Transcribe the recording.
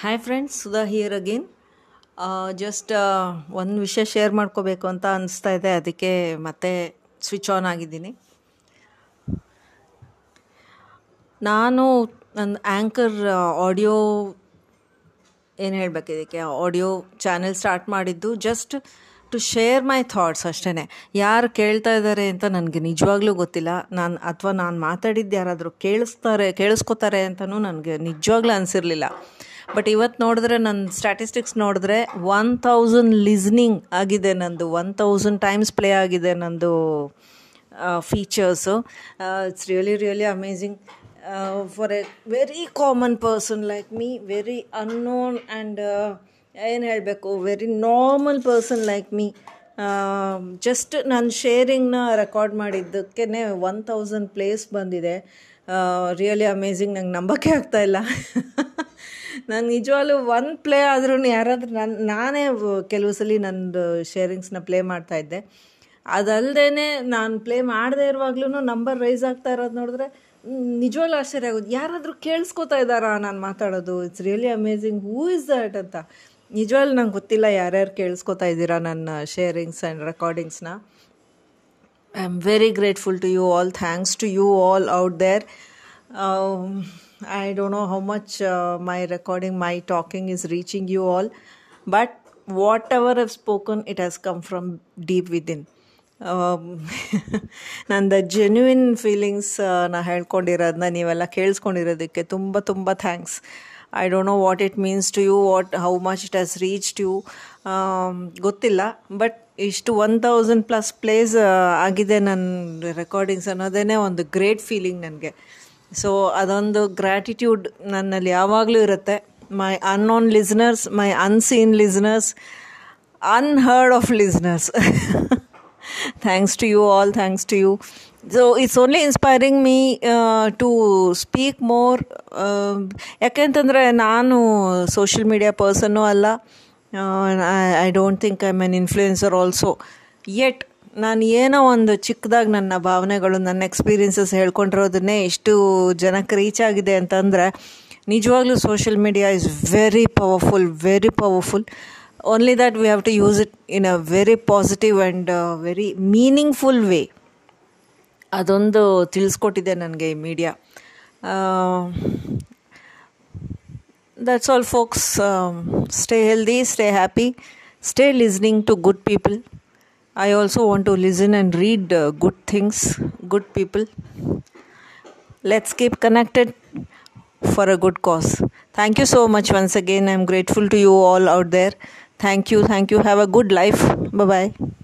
Hi friends Sudha here again just ಒಂದು ವಿಷಯ share ಮಾಡ್ಕೋಬೇಕು ಅಂತ ಅನಿಸ್ತಾ ಇದೆ. ಅದಕ್ಕೆ ಮತ್ತೆ ಸ್ವಿಚ್ ಆನ್ ಆಗಿದ್ದೀನಿ. ನಾನು ನನ್ನ ಆ್ಯಂಕರ್ ಆಡಿಯೋ ಏನು ಹೇಳಬೇಕು ಇದಕ್ಕೆ? ಆಡಿಯೋ ಚಾನೆಲ್ ಸ್ಟಾರ್ಟ್ ಮಾಡಿದ್ದು just to share my thoughts ಅಷ್ಟೇ ಯಾರು ಕೇಳ್ತಾ ಇದ್ದಾರೆ ಅಂತ ನನಗೆ ನಿಜವಾಗ್ಲೂ ಗೊತ್ತಿಲ್ಲ. ನಾನು, ಅಥವಾ ನಾನು ಮಾತಾಡಿದ್ದು ಯಾರಾದರೂ ಕೇಳಿಸ್ತಾರೆ, ಕೇಳಿಸ್ಕೋತಾರೆ ಅಂತಲೂ ನನಗೆ ನಿಜವಾಗ್ಲೂ ಅನಿಸಿರಲಿಲ್ಲ. ಬಟ್ ಇವತ್ತು ನೋಡಿದ್ರೆ ನನ್ನ ಸ್ಟ್ಯಾಟಿಸ್ಟಿಕ್ಸ್ ನೋಡಿದ್ರೆ ಒನ್ ತೌಸಂಡ್ ಲಿಸ್ನಿಂಗ್ ಆಗಿದೆ ನಂದು ಒನ್ ತೌಸಂಡ್ ಟೈಮ್ಸ್ ಪ್ಲೇ ಆಗಿದೆ ನಂದು features it's really really amazing for a very common person like me very unknown and ಏನು ಹೇಳಬೇಕು very normal person like me just ನಾನು ಶೇರಿಂಗ್ನ ರೆಕಾರ್ಡ್ ಮಾಡಿದ್ದಕ್ಕೆ ಒನ್ ಥೌಸಂಡ್ ಪ್ಲೇಸ್ ಬಂದಿದೆ. ರಿಯಲಿ ಅಮೇಝಿಂಗ್ ನಂಗೆ ನಂಬೋಕ್ಕೆ ಆಗ್ತಾಯಿಲ್ಲ ನಾನು ನಿಜವಾಗ್ಲೂ ಒಂದು ಪ್ಲೇ ಆದ್ರೂ ಯಾರಾದರೂ ನನ್ನ ನಾನೇ ಕೆಲವು ಸಲ ನಂದು ಶೇರಿಂಗ್ಸ್ನ ಪ್ಲೇ ಮಾಡ್ತಾಯಿದ್ದೆ ಅದಲ್ಲದೆ ನಾನು ಪ್ಲೇ ಮಾಡದೇ ಇರುವಾಗ್ಲೂ ನಂಬರ್ ರೈಸ್ ಆಗ್ತಾ ಇರೋದು ನೋಡಿದ್ರೆ ನಿಜವಾಗ್ಲೂ ಆಶ್ಚರ್ಯ ಆಗೋದು. ಯಾರಾದರೂ ಕೇಳಿಸ್ಕೊತಾ ಇದ್ದಾರಾ ನಾನು ಮಾತಾಡೋದು? It's really amazing who is that ಅಂತ. ನಿಜವಾಗ್ಲೂ ನಂಗೆ ಗೊತ್ತಿಲ್ಲ ಯಾರ್ಯಾರು ಕೇಳಿಸ್ಕೊತಾ ಇದ್ದೀರಾ ನನ್ನ sharings and ರೆಕಾರ್ಡಿಂಗ್ಸ್ನ I am very grateful to you all thanks to you all out there I don't know how much uh, my recording, my talking is reaching you all, but whatever I've spoken, it has come from deep within. ನನ್ನ genuine feelings ನಾ ಹೇಳ್ಕೊಂಡಿರೋದನ್ನ ನೀವೆಲ್ಲ ಕೇಳಿಸ್ಕೊಂಡಿರೋದಕ್ಕೆ ತುಂಬ ತುಂಬ thanks I don't know what it means to you what how much it has reached you ಗೊತ್ತಿಲ್ಲ but ಇಷ್ಟು one thousand plus plays ಆಗಿದೆ ನನ್ನ ರೆಕಾರ್ಡಿಂಗ್ಸ್ ಅನ್ನೋದೇ ಒಂದು ಗ್ರೇಟ್ ಫೀಲಿಂಗ್ ನನಗೆ. ಸೊ ಅದೊಂದು ಗ್ರ್ಯಾಟಿಟ್ಯೂಡ್ ನನ್ನಲ್ಲಿ ಯಾವಾಗಲೂ ಇರುತ್ತೆ. My unknown listeners my unseen listeners unheard of listeners thanks to you all thanks to you so it's only inspiring me to speak more ಯಾಕೆಂತಂದರೆ ನಾನು ಸೋಷಿಯಲ್ ಮೀಡಿಯಾ ಪರ್ಸನ್ನು ಅಲ್ಲ. I don't think I men influencer also yet ನಾನು ಏನೋ ಒಂದು ಚಿಕ್ಕದಾಗಿ ನನ್ನ ಭಾವನೆಗಳು, ನನ್ನ ಎಕ್ಸ್ಪೀರಿಯನ್ಸಸ್ ಹೇಳ್ಕೊಂಡಿರೋದನ್ನೇ ಇಷ್ಟು ಜನಕ್ಕೆ ರೀಚ್ ಆಗಿದೆ ಅಂತಂದರೆ, ನಿಜವಾಗ್ಲೂ social media is very powerful very powerful only that we have to use it in a very positive and very meaningful way ಅದೊಂದು ತಿಳಿಸ್ಕೊಟ್ಟಿದೆ ನನಗೆ ಈ media that's all folks stay healthy stay happy stay listening to good people I also want to listen and read uh, good things, good people. Let's keep connected for a good cause. Thank you so much once again. I'm grateful to you all out there. Thank you. Thank you. Have a good life. Bye bye.